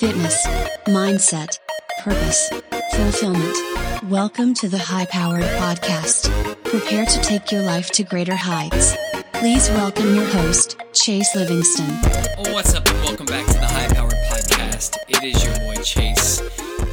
fitness, mindset, purpose, fulfillment. Welcome to the High Powered Podcast. Prepare to take your life to greater heights. Please welcome your host, Chase Livingston. What's up, welcome back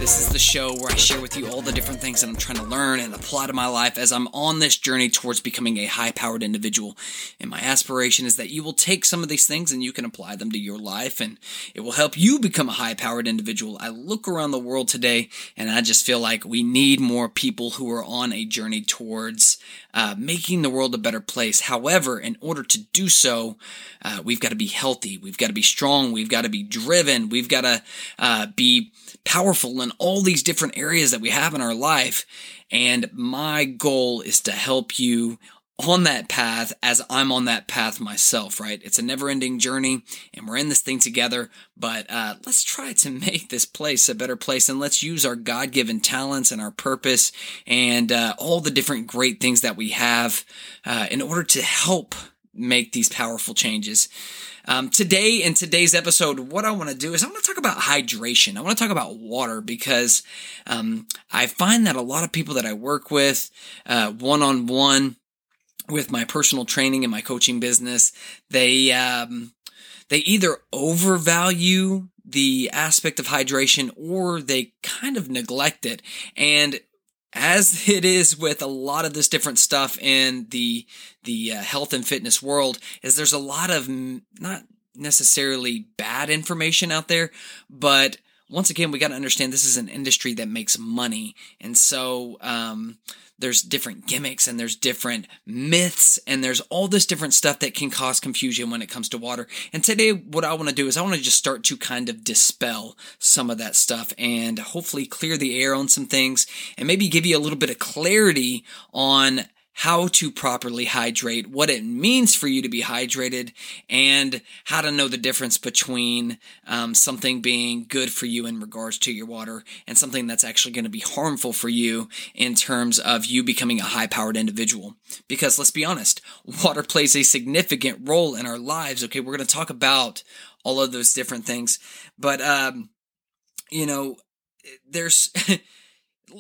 This is the show where I share with you all the different things that I'm trying to learn and apply to my life as I'm on this journey towards becoming a high powered individual. And my aspiration is that you will take some of these things and you can apply them to your life and it will help you become a high powered individual. I look around the world today and I just feel like we need more people who are on a journey towards uh, making the world a better place. However, in order to do so, uh, we've got to be healthy, we've got to be strong, we've got to be driven, we've got to uh, be powerful in all these different areas that we have in our life. And my goal is to help you on that path as I'm on that path myself, right? It's a never ending journey and we're in this thing together, but uh, let's try to make this place a better place and let's use our God given talents and our purpose and uh, all the different great things that we have uh, in order to help make these powerful changes. Um, today, in today's episode, what I want to do is I want to talk about hydration. I want to talk about water because um, I find that a lot of people that I work with one on one with my personal training and my coaching business, they um, they either overvalue the aspect of hydration or they kind of neglect it. And as it is with a lot of this different stuff in the the uh, health and fitness world is there's a lot of not necessarily bad information out there but once again we got to understand this is an industry that makes money and so um, there's different gimmicks and there's different myths and there's all this different stuff that can cause confusion when it comes to water. And today, what I want to do is I want to just start to kind of dispel some of that stuff and hopefully clear the air on some things and maybe give you a little bit of clarity on how to properly hydrate, what it means for you to be hydrated, and how to know the difference between um, something being good for you in regards to your water and something that's actually going to be harmful for you in terms of you becoming a high powered individual. Because let's be honest, water plays a significant role in our lives. Okay, we're going to talk about all of those different things, but, um, you know, there's.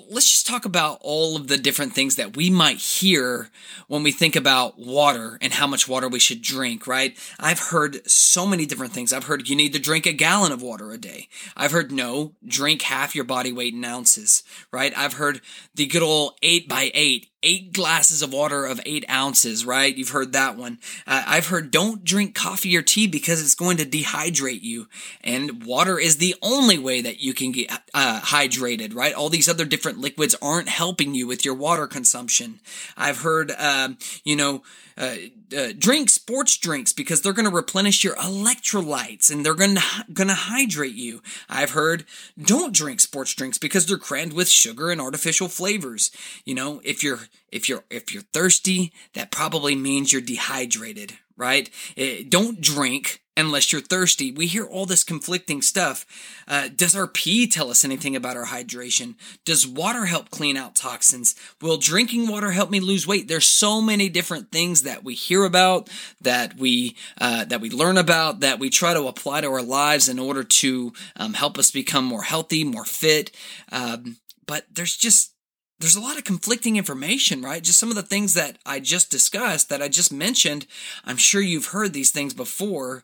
let's just talk about all of the different things that we might hear when we think about water and how much water we should drink, right? I've heard so many different things. I've heard you need to drink a gallon of water a day. I've heard no, drink half your body weight in ounces, right? I've heard the good old eight by eight eight glasses of water of eight ounces, right? You've heard that one. Uh, I've heard don't drink coffee or tea because it's going to dehydrate you. And water is the only way that you can get uh, hydrated, right? All these other different liquids aren't helping you with your water consumption. I've heard, uh, you know, uh, uh, drink sports drinks because they're going to replenish your electrolytes and they're going to going to hydrate you. I've heard don't drink sports drinks because they're crammed with sugar and artificial flavors. You know, if you're if you're if you're thirsty, that probably means you're dehydrated, right? Eh, don't drink unless you're thirsty. We hear all this conflicting stuff. Uh, does our pee tell us anything about our hydration? Does water help clean out toxins? Will drinking water help me lose weight? There's so many different things that we hear about, that we uh, that we learn about, that we try to apply to our lives in order to um, help us become more healthy, more fit. Um, but there's just there's a lot of conflicting information, right? Just some of the things that I just discussed, that I just mentioned. I'm sure you've heard these things before,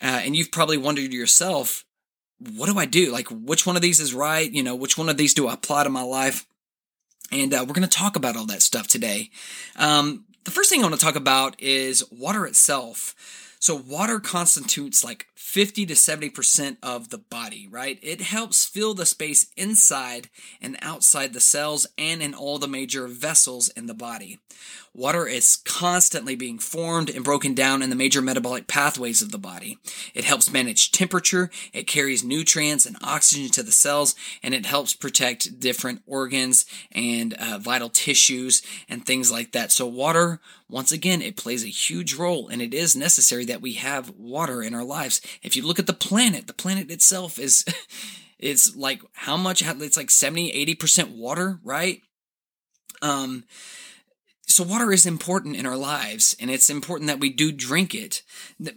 uh, and you've probably wondered yourself, what do I do? Like, which one of these is right? You know, which one of these do I apply to my life? And uh, we're going to talk about all that stuff today. Um, the first thing I want to talk about is water itself. So, water constitutes like 50 to 70% of the body, right? It helps fill the space inside and outside the cells and in all the major vessels in the body. Water is constantly being formed and broken down in the major metabolic pathways of the body. It helps manage temperature, it carries nutrients and oxygen to the cells, and it helps protect different organs and uh, vital tissues and things like that. So, water, once again, it plays a huge role, and it is necessary that we have water in our lives. If you look at the planet, the planet itself is. it's like how much it's like 70 80% water right um so water is important in our lives and it's important that we do drink it.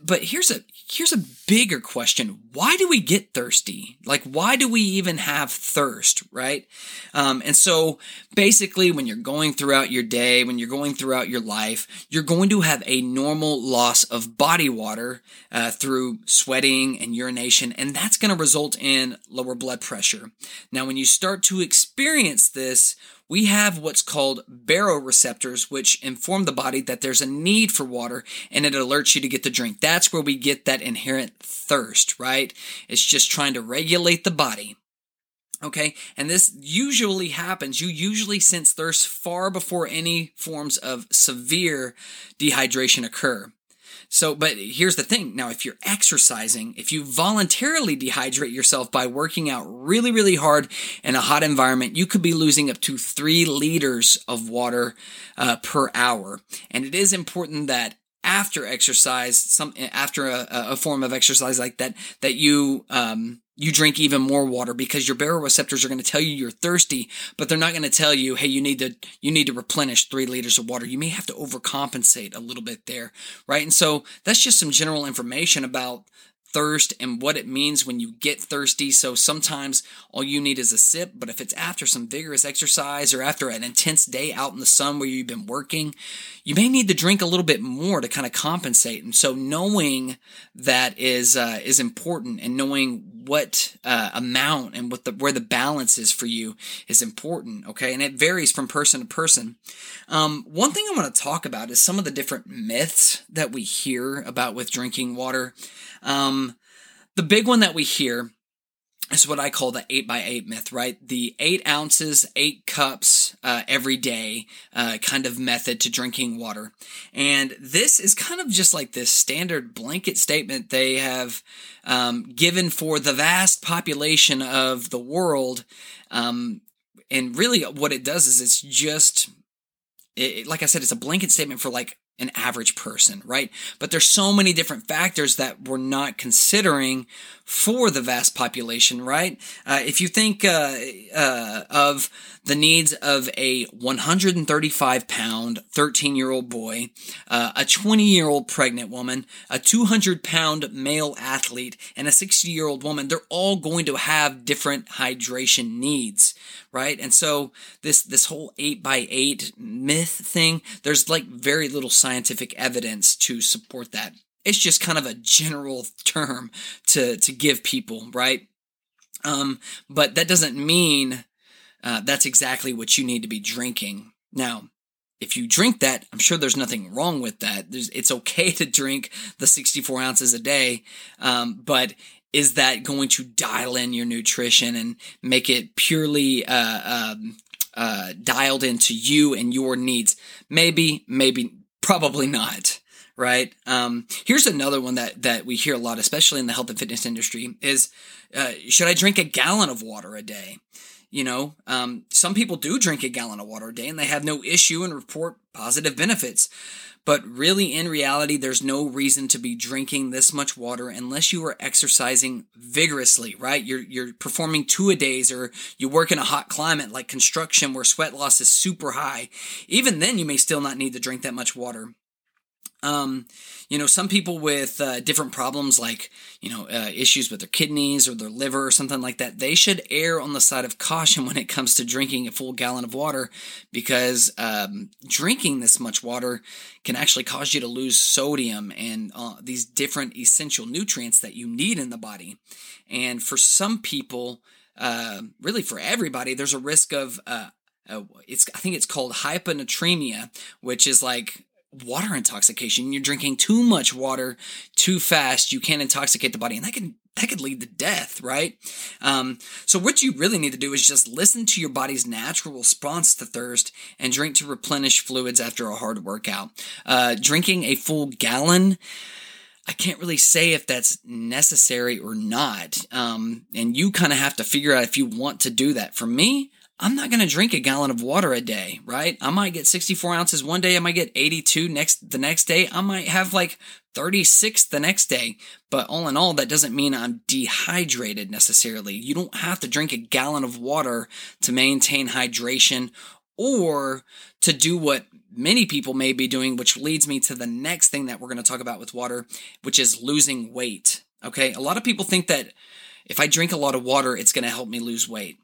But here's a here's a bigger question. Why do we get thirsty? Like why do we even have thirst right? Um, and so basically when you're going throughout your day when you're going throughout your life you're going to have a normal loss of body water uh, through sweating and urination and that's going to result in lower blood pressure. Now when you start to experience this we have what's called baroreceptors, which inform the body that there's a need for water and it alerts you to get the drink. That's where we get that inherent thirst, right? It's just trying to regulate the body. Okay, and this usually happens. You usually sense thirst far before any forms of severe dehydration occur. So, but here's the thing. Now, if you're exercising, if you voluntarily dehydrate yourself by working out really, really hard in a hot environment, you could be losing up to three liters of water uh, per hour. And it is important that after exercise, some after a, a form of exercise like that, that you um, you drink even more water because your baroreceptors are going to tell you you're thirsty, but they're not going to tell you, hey, you need to you need to replenish three liters of water. You may have to overcompensate a little bit there, right? And so that's just some general information about thirst and what it means when you get thirsty. So sometimes all you need is a sip, but if it's after some vigorous exercise or after an intense day out in the sun where you've been working, you may need to drink a little bit more to kind of compensate. And so knowing that is uh, is important, and knowing what uh, amount and what the where the balance is for you is important. Okay, and it varies from person to person. Um, one thing I want to talk about is some of the different myths that we hear about with drinking water. Um, the big one that we hear is what I call the eight by eight myth, right? The eight ounces, eight cups uh, every day uh, kind of method to drinking water. And this is kind of just like this standard blanket statement they have um, given for the vast population of the world. Um, and really, what it does is it's just, it, like I said, it's a blanket statement for like an average person, right? But there's so many different factors that we're not considering for the vast population, right? Uh, if you think uh, uh, of the needs of a 135 pound 13 year old boy, uh, a 20 year old pregnant woman, a 200 pound male athlete, and a 60 year old woman, they're all going to have different hydration needs, right? And so this this whole eight by eight myth thing, there's like very little scientific evidence to support that. It's just kind of a general term to to give people, right? Um, but that doesn't mean uh, that's exactly what you need to be drinking. Now, if you drink that, I'm sure there's nothing wrong with that. There's, it's okay to drink the 64 ounces a day, um, but is that going to dial in your nutrition and make it purely uh, um, uh, dialed into you and your needs? Maybe, maybe, probably not right? Um, here's another one that that we hear a lot, especially in the health and fitness industry, is uh, should I drink a gallon of water a day? You know, um, some people do drink a gallon of water a day and they have no issue and report positive benefits. But really, in reality, there's no reason to be drinking this much water unless you are exercising vigorously, right? You're, you're performing two a days or you work in a hot climate like construction where sweat loss is super high. Even then, you may still not need to drink that much water. Um, you know, some people with uh, different problems like, you know, uh, issues with their kidneys or their liver or something like that, they should err on the side of caution when it comes to drinking a full gallon of water because um, drinking this much water can actually cause you to lose sodium and uh, these different essential nutrients that you need in the body. And for some people, uh, really for everybody, there's a risk of uh, uh, it's I think it's called hyponatremia, which is like water intoxication. You're drinking too much water too fast. You can intoxicate the body, and that can that could lead to death, right? Um, so what you really need to do is just listen to your body's natural response to thirst and drink to replenish fluids after a hard workout. Uh, drinking a full gallon. I can't really say if that's necessary or not. Um, and you kind of have to figure out if you want to do that. For me, I'm not going to drink a gallon of water a day, right? I might get 64 ounces one day. I might get 82 next, the next day. I might have like 36 the next day. But all in all, that doesn't mean I'm dehydrated necessarily. You don't have to drink a gallon of water to maintain hydration or to do what many people may be doing, which leads me to the next thing that we're going to talk about with water, which is losing weight. Okay. A lot of people think that if I drink a lot of water, it's going to help me lose weight.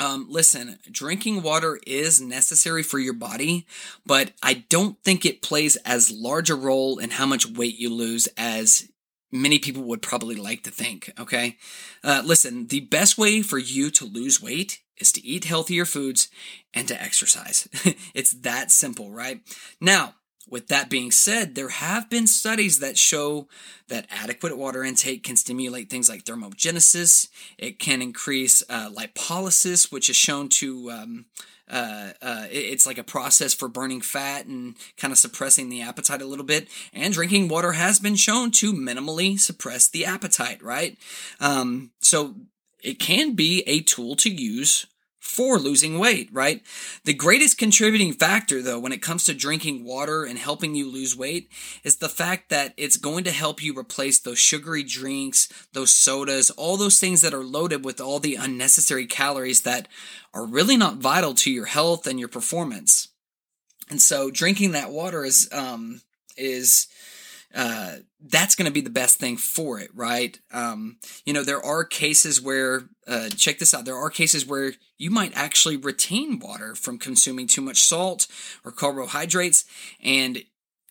Um, listen, drinking water is necessary for your body, but I don't think it plays as large a role in how much weight you lose as many people would probably like to think. Okay. Uh, listen, the best way for you to lose weight is to eat healthier foods and to exercise. it's that simple, right? Now, with that being said, there have been studies that show that adequate water intake can stimulate things like thermogenesis. It can increase uh, lipolysis, which is shown to um, uh, uh, it's like a process for burning fat and kind of suppressing the appetite a little bit. And drinking water has been shown to minimally suppress the appetite, right? Um, so it can be a tool to use for losing weight, right? The greatest contributing factor, though, when it comes to drinking water and helping you lose weight is the fact that it's going to help you replace those sugary drinks, those sodas, all those things that are loaded with all the unnecessary calories that are really not vital to your health and your performance. And so drinking that water is, um, is, uh, that's going to be the best thing for it, right? Um, you know, there are cases where, uh, check this out, there are cases where you might actually retain water from consuming too much salt or carbohydrates. And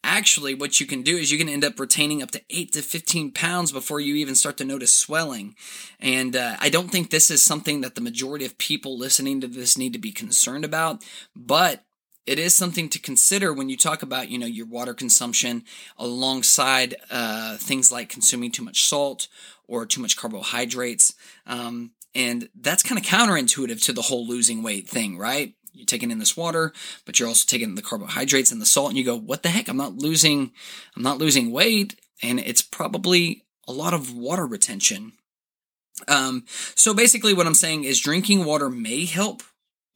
actually, what you can do is you can end up retaining up to 8 to 15 pounds before you even start to notice swelling. And uh, I don't think this is something that the majority of people listening to this need to be concerned about, but it is something to consider when you talk about you know your water consumption alongside uh, things like consuming too much salt or too much carbohydrates. Um, and that's kind of counterintuitive to the whole losing weight thing right? You're taking in this water but you're also taking the carbohydrates and the salt and you go what the heck? I'm not losing i'm not losing weight. And it's probably a lot of water retention. Um, so basically what i'm saying is drinking water may help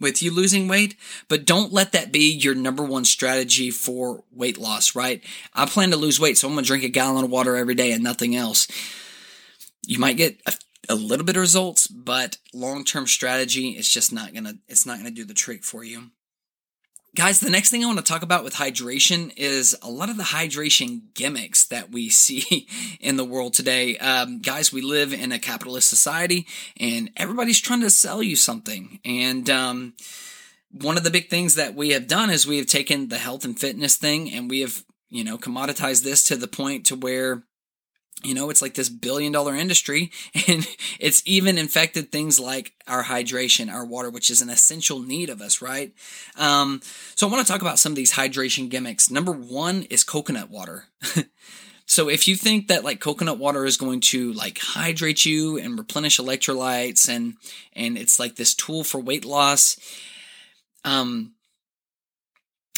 with you losing weight, but don't let that be your number one strategy for weight loss, right? I plan to lose weight, so I'm gonna drink a gallon of water every day and nothing else. You might get a, a little bit of results, but long term strategy is just not gonna it's not gonna do the trick for you. Guys, the next thing I want to talk about with hydration is a lot of the hydration gimmicks that we see in the world today. Um, guys, we live in a capitalist society and everybody's trying to sell you something. And, um, one of the big things that we have done is we have taken the health and fitness thing and we have, you know, commoditized this to the point to where you know, it's like this billion dollar industry and it's even infected things like our hydration, our water, which is an essential need of us, right? Um, so I want to talk about some of these hydration gimmicks. Number one is coconut water. so if you think that like coconut water is going to like hydrate you and replenish electrolytes and, and it's like this tool for weight loss, um,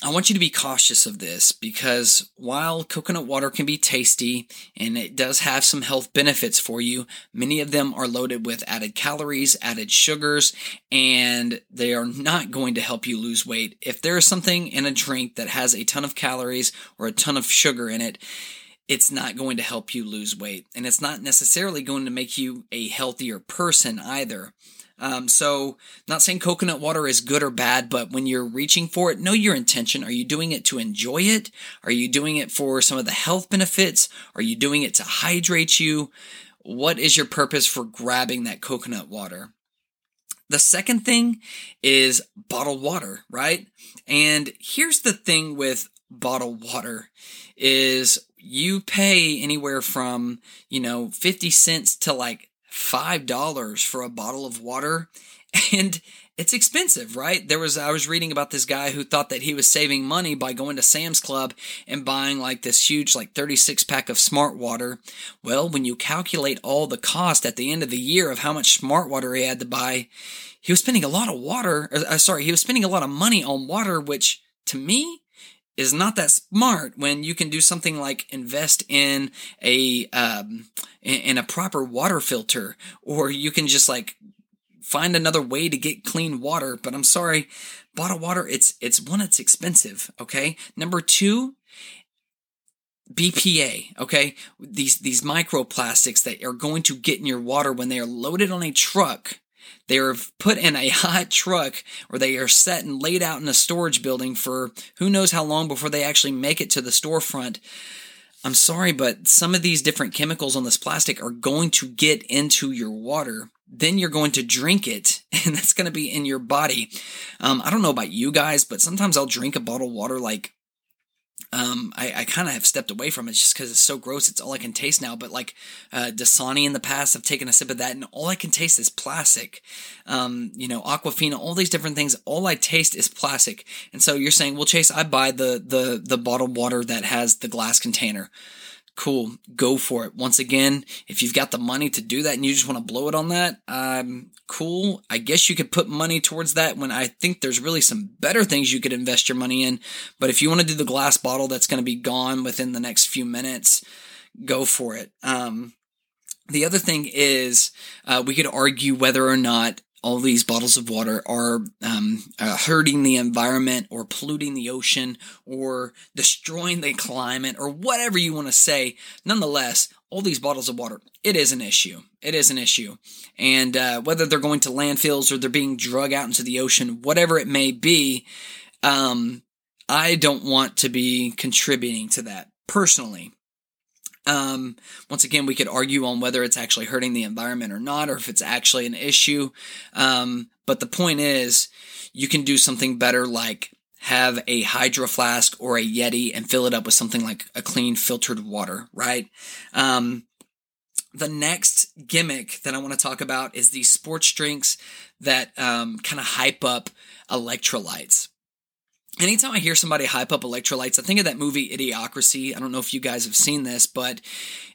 I want you to be cautious of this because while coconut water can be tasty and it does have some health benefits for you, many of them are loaded with added calories, added sugars, and they are not going to help you lose weight. If there is something in a drink that has a ton of calories or a ton of sugar in it, it's not going to help you lose weight. And it's not necessarily going to make you a healthier person either. Um, so, not saying coconut water is good or bad, but when you're reaching for it, know your intention. Are you doing it to enjoy it? Are you doing it for some of the health benefits? Are you doing it to hydrate you? What is your purpose for grabbing that coconut water? The second thing is bottled water, right? And here's the thing with bottled water is you pay anywhere from, you know, 50 cents to like $5 for a bottle of water and it's expensive, right? There was I was reading about this guy who thought that he was saving money by going to Sam's Club and buying like this huge like 36 pack of smart water. Well, when you calculate all the cost at the end of the year of how much smart water he had to buy, he was spending a lot of water, or, uh, sorry, he was spending a lot of money on water which to me is not that smart when you can do something like invest in a um, in a proper water filter or you can just like find another way to get clean water but i'm sorry bottled water it's it's one it's expensive okay number two BPA, okay? These these microplastics that are going to get in your water when they are loaded on a truck They are put in a hot truck or they are set and laid out in a storage building for who knows how long before they actually make it to the storefront. I'm sorry, but some of these different chemicals on this plastic are going to get into your water. Then you're going to drink it, and that's going to be in your body. Um, I don't know about you guys, but sometimes I'll drink a bottle of water like um, I, I kind of have stepped away from it just because it's so gross. It's all I can taste now. But like uh, Dasani in the past, I've taken a sip of that, and all I can taste is plastic. Um, you know, Aquafina, all these different things. All I taste is plastic. And so you're saying, well, Chase, I buy the the the bottled water that has the glass container cool, go for it. Once again, if you've got the money to do that and you just want to blow it on that, um, cool. I guess you could put money towards that when I think there's really some better things you could invest your money in. But if you want to do the glass bottle that's going to be gone within the next few minutes, go for it. Um, the other thing is, uh, we could argue whether or not all these bottles of water are um, uh, hurting the environment or polluting the ocean or destroying the climate or whatever you want to say. Nonetheless, all these bottles of water, it is an issue. It is an issue. And uh, whether they're going to landfills or they're being drug out into the ocean, whatever it may be, um, I don't want to be contributing to that personally. Um, once again, we could argue on whether it's actually hurting the environment or not, or if it's actually an issue. Um, but the point is, you can do something better like have a hydro flask or a Yeti and fill it up with something like a clean filtered water, right? Um, the next gimmick that I want to talk about is these sports drinks that um, kind of hype up electrolytes anytime I hear somebody hype up electrolytes, I think of that movie Idiocracy. I don't know if you guys have seen this, but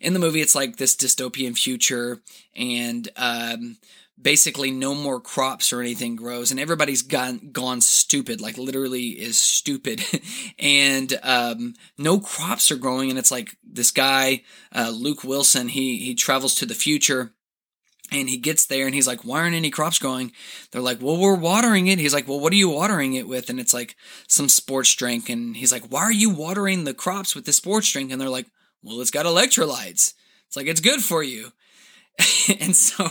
in the movie, it's like this dystopian future, and um, basically no more crops or anything grows, and everybody's gone gone stupid, like literally is stupid, and um, no crops are growing, and it's like this guy uh, Luke Wilson. He he travels to the future and he gets there and he's like, why aren't any crops growing? They're like, well, we're watering it. He's like, well, what are you watering it with? And it's like some sports drink. And he's like, why are you watering the crops with the sports drink? And they're like, well, it's got electrolytes. It's like, it's good for you. and so,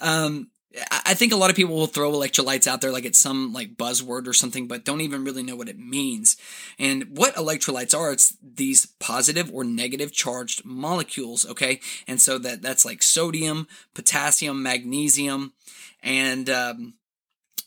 um, I think a lot of people will throw electrolytes out there like it's some like buzzword or something, but don't even really know what it means. And what electrolytes are, it's these positive or negative charged molecules, okay? And so that that's like sodium, potassium, magnesium, and um,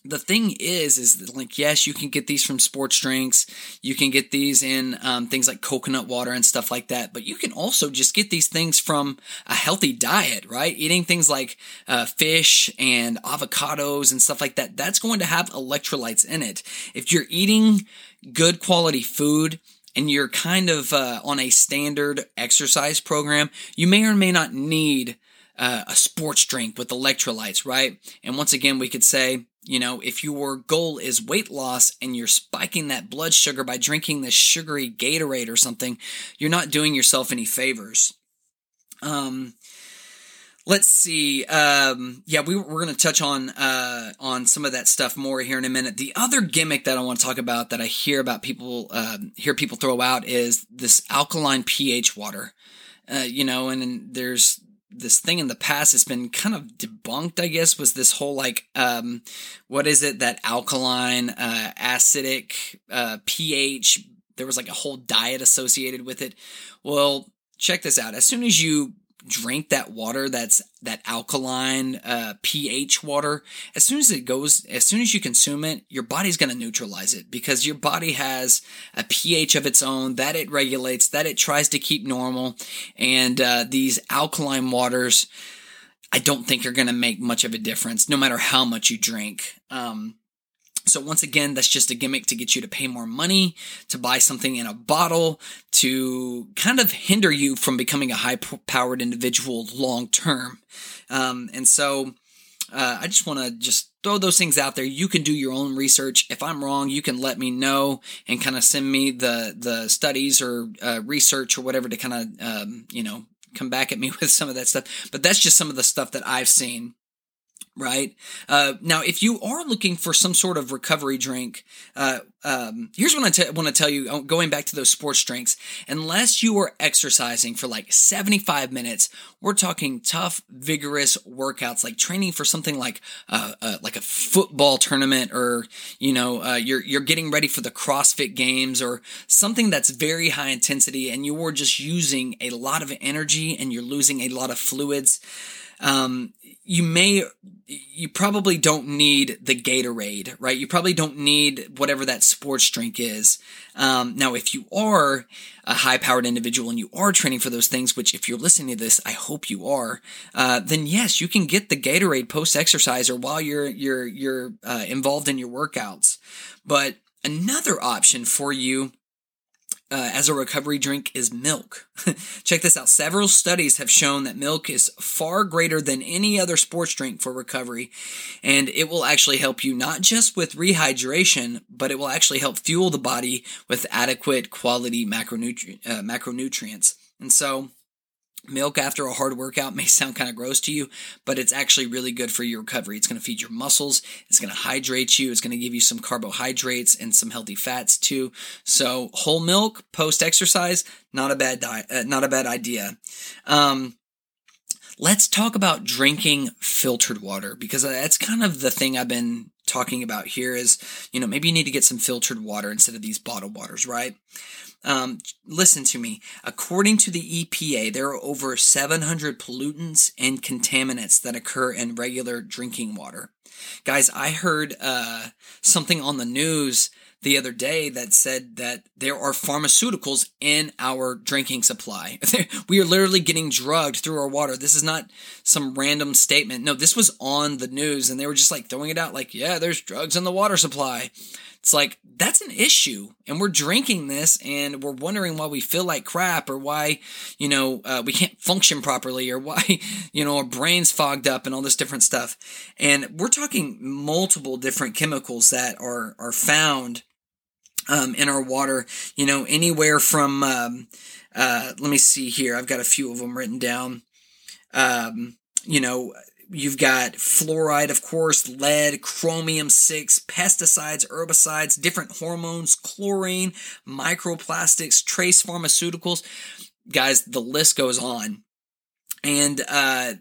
the thing is, is like, yes, you can get these from sports drinks. You can get these in um, things like coconut water and stuff like that. But you can also just get these things from a healthy diet, right? Eating things like uh, fish and avocados and stuff like that. That's going to have electrolytes in it. If you're eating good quality food, and you're kind of uh, on a standard exercise program, you may or may not need uh, a sports drink with electrolytes, right? And once again, we could say you know, if your goal is weight loss and you're spiking that blood sugar by drinking this sugary Gatorade or something, you're not doing yourself any favors. Um, let's see. Um, yeah, we, we're going to touch on uh, on some of that stuff more here in a minute. The other gimmick that I want to talk about that I hear about people uh, hear people throw out is this alkaline pH water. Uh, you know, and, and there's this thing in the past has been kind of debunked, I guess, was this whole like, um, what is it that alkaline, uh, acidic, uh, pH, there was like a whole diet associated with it. Well, check this out. As soon as you drink that water that's that alkaline uh, pH water, as soon as it goes, as soon as you consume it, your body's going to neutralize it because your body has a pH of its own that it regulates, that it tries to keep normal. And uh, these alkaline waters, I don't think are going to make much of a difference no matter how much you drink. Um, so once again, that's just a gimmick to get you to pay more money, to buy something in a bottle, to kind of hinder you from becoming a high powered individual long term. Um, and so uh, I just want to just throw those things out there. You can do your own research. If I'm wrong, you can let me know and kind of send me the the studies or uh, research or whatever to kind of um, you know come back at me with some of that stuff. But that's just some of the stuff that I've seen right? Uh, now, if you are looking for some sort of recovery drink, uh, um, here's what I t- want to tell you uh, going back to those sports drinks. Unless you are exercising for like 75 minutes, we're talking tough, vigorous workouts, like training for something like uh, uh like a football tournament, or you know, uh, you're you're getting ready for the CrossFit Games, or something that's very high intensity, and you are just using a lot of energy and you're losing a lot of fluids. Um, you may you probably don't need the Gatorade, right? You probably don't need whatever that sports drink is. Um, now, if you are a high powered individual and you are training for those things, which if you're listening to this, I hope you are, uh, then yes, you can get the Gatorade post exercise or while you're you're you're uh, involved in your workouts. But another option for you uh, as a recovery drink is milk. Check this out. Several studies have shown that milk is far greater than any other sports drink for recovery, and it will actually help you not just with rehydration, but it will actually help fuel the body with adequate quality macronutri- uh, macronutrients. And so, Milk after a hard workout may sound kind of gross to you, but it's actually really good for your recovery. It's going to feed your muscles. It's going to hydrate you. It's going to give you some carbohydrates and some healthy fats too. So whole milk post exercise, not a bad diet, uh, not a bad idea. Um, let's talk about drinking filtered water because that's kind of the thing I've been talking about here is, you know, maybe you need to get some filtered water instead of these bottled waters, right? Um, listen to me. According to the EPA, there are over 700 pollutants and contaminants that occur in regular drinking water. Guys, I heard uh, something on the news the other day that said that there are pharmaceuticals in our drinking supply. we are literally getting drugged through our water. This is not some random statement. No, this was on the news and they were just like throwing it out like, yeah, there's drugs in the water supply. It's like, that's an issue. And we're drinking this and we're wondering why we feel like crap or why, you know, uh, we can't function properly or why, you know, our brain's fogged up and all this different stuff. And we're talking multiple different chemicals that are, are found um, in our water, you know, anywhere from, um, uh, let me see here. I've got a few of them written down. Um, you know, You've got fluoride, of course, lead, chromium 6, pesticides, herbicides, different hormones, chlorine, microplastics, trace pharmaceuticals. Guys, the list goes on. And uh,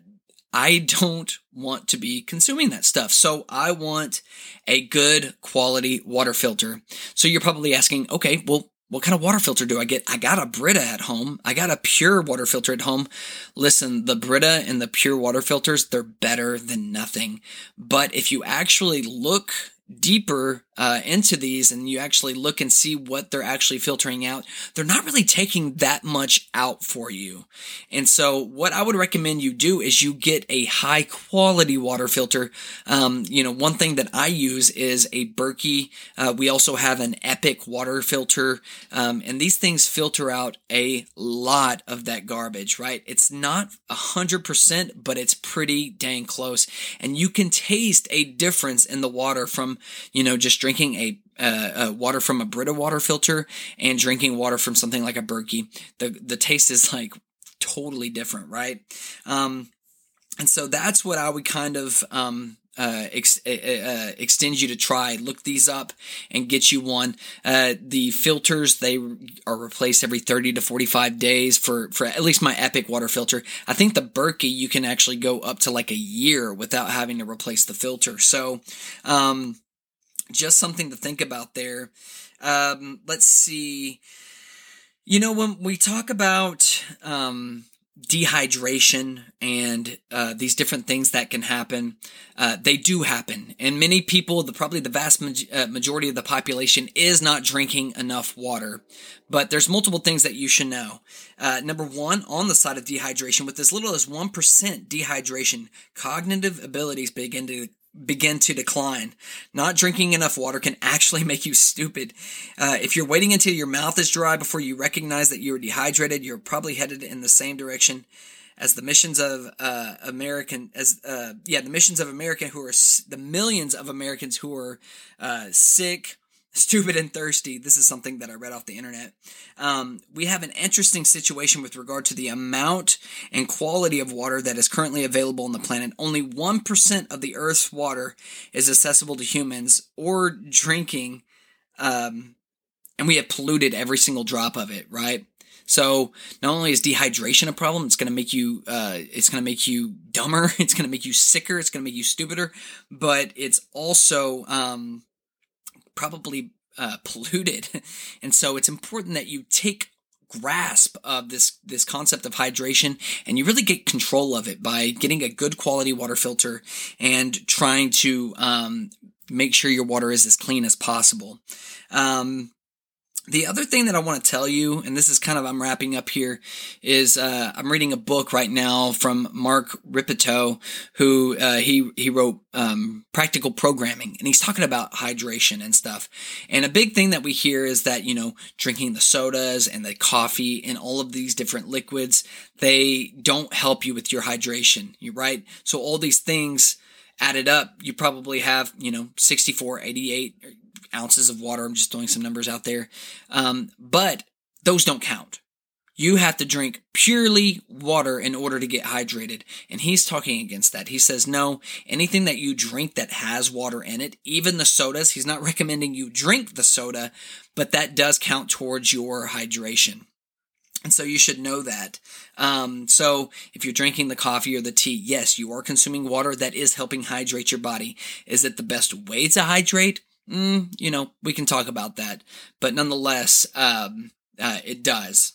I don't want to be consuming that stuff. So I want a good quality water filter. So you're probably asking, okay, well, what kind of water filter do I get? I got a Brita at home. I got a PUR water filter at home. Listen, the Brita and the PUR water filters, they're better than nothing. But if you actually look deeper uh, into these and you actually look and see what they're actually filtering out, they're not really taking that much out for you. And so, what I would recommend you do is you get a high quality water filter. Um, you know, one thing that I use is a Berkey. Uh, we also have an Epic water filter, um, and these things filter out a lot of that garbage. Right? It's not a hundred percent, but it's pretty dang close, and you can taste a difference in the water from you know just drinking a uh, uh, water from a Brita water filter and drinking water from something like a Berkey, the the taste is like totally different, right? Um, and so that's what I would kind of um, uh, ex- uh, uh, extend you to try. Look these up and get you one. Uh, the filters they are replaced every thirty to forty five days for for at least my Epic water filter. I think the Berkey you can actually go up to like a year without having to replace the filter. So. Um, just something to think about there. Um, let's see. You know, when we talk about um, dehydration and uh, these different things that can happen, uh, they do happen. And many people, the probably the vast ma- uh, majority of the population, is not drinking enough water. But there's multiple things that you should know. Uh, number one, on the side of dehydration, with as little as 1% dehydration, cognitive abilities begin to begin to decline. Not drinking enough water can actually make you stupid. Uh, if you're waiting until your mouth is dry before you recognize that you're dehydrated, you're probably headed in the same direction as the missions of uh, American, as uh, yeah, the missions of America who are the millions of Americans who are uh, sick stupid and thirsty. This is something that I read off the internet. Um, we have an interesting situation with regard to the amount and quality of water that is currently available on the planet. Only 1% of the Earth's water is accessible to humans or drinking. Um, and we have polluted every single drop of it, right? So not only is dehydration a problem, it's going to make you, uh, it's going to make you dumber. It's going to make you sicker. It's going to make you stupider, but it's also, um, probably uh, polluted. and so it's important that you take grasp of this this concept of hydration and you really get control of it by getting a good quality water filter and trying to um, make sure your water is as clean as possible um, the other thing that I want to tell you, and this is kind of I'm wrapping up here, is uh, I'm reading a book right now from Mark Rippetoe, who uh, he he wrote um, Practical Programming, and he's talking about hydration and stuff. And a big thing that we hear is that you know drinking the sodas and the coffee and all of these different liquids they don't help you with your hydration. You right? So all these things added up, you probably have you know 64, 88 ounces of water. I'm just throwing some numbers out there. Um, but those don't count. You have to drink purely water in order to get hydrated. And he's talking against that. He says, no, anything that you drink that has water in it, even the sodas, he's not recommending you drink the soda, but that does count towards your hydration. And so you should know that. Um, so if you're drinking the coffee or the tea, yes, you are consuming water that is helping hydrate your body. Is it the best way to hydrate? Mm, you know, we can talk about that. But nonetheless, um, uh, it does.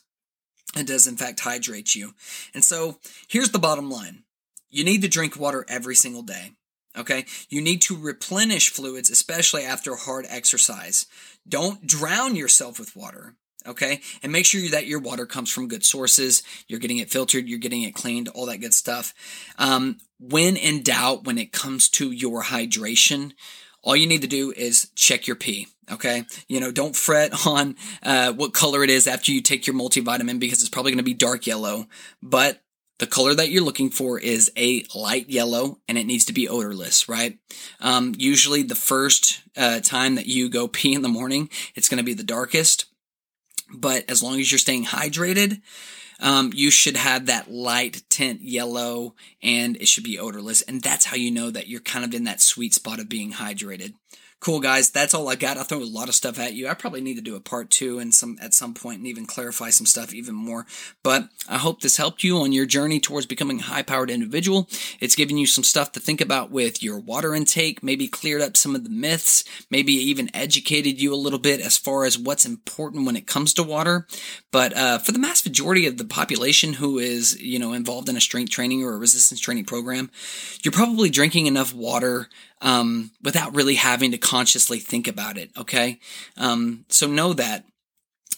It does, in fact, hydrate you. And so here's the bottom line you need to drink water every single day. Okay. You need to replenish fluids, especially after hard exercise. Don't drown yourself with water. Okay. And make sure that your water comes from good sources. You're getting it filtered. You're getting it cleaned, all that good stuff. Um, when in doubt, when it comes to your hydration, all you need to do is check your pee. Okay. You know, don't fret on uh, what color it is after you take your multivitamin because it's probably going to be dark yellow. But the color that you're looking for is a light yellow and it needs to be odorless, right? Um, usually the first uh, time that you go pee in the morning, it's going to be the darkest. But as long as you're staying hydrated, um, you should have that light tint yellow and it should be odorless. And that's how you know that you're kind of in that sweet spot of being hydrated. Cool guys, that's all I got. I threw a lot of stuff at you. I probably need to do a part two and some at some point and even clarify some stuff even more. But I hope this helped you on your journey towards becoming a high-powered individual. It's given you some stuff to think about with your water intake, maybe cleared up some of the myths, maybe even educated you a little bit as far as what's important when it comes to water. But uh, for the mass majority of the population who is, you know, involved in a strength training or a resistance training program, you're probably drinking enough water um, without really having to consciously think about it. Okay. Um, so know that.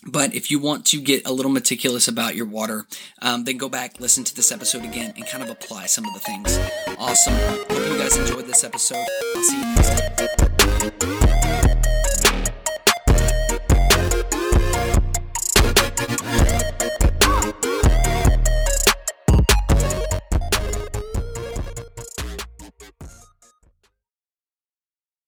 But if you want to get a little meticulous about your water, um, then go back, listen to this episode again, and kind of apply some of the things. Awesome. Hope you guys enjoyed this episode. I'll see you next time.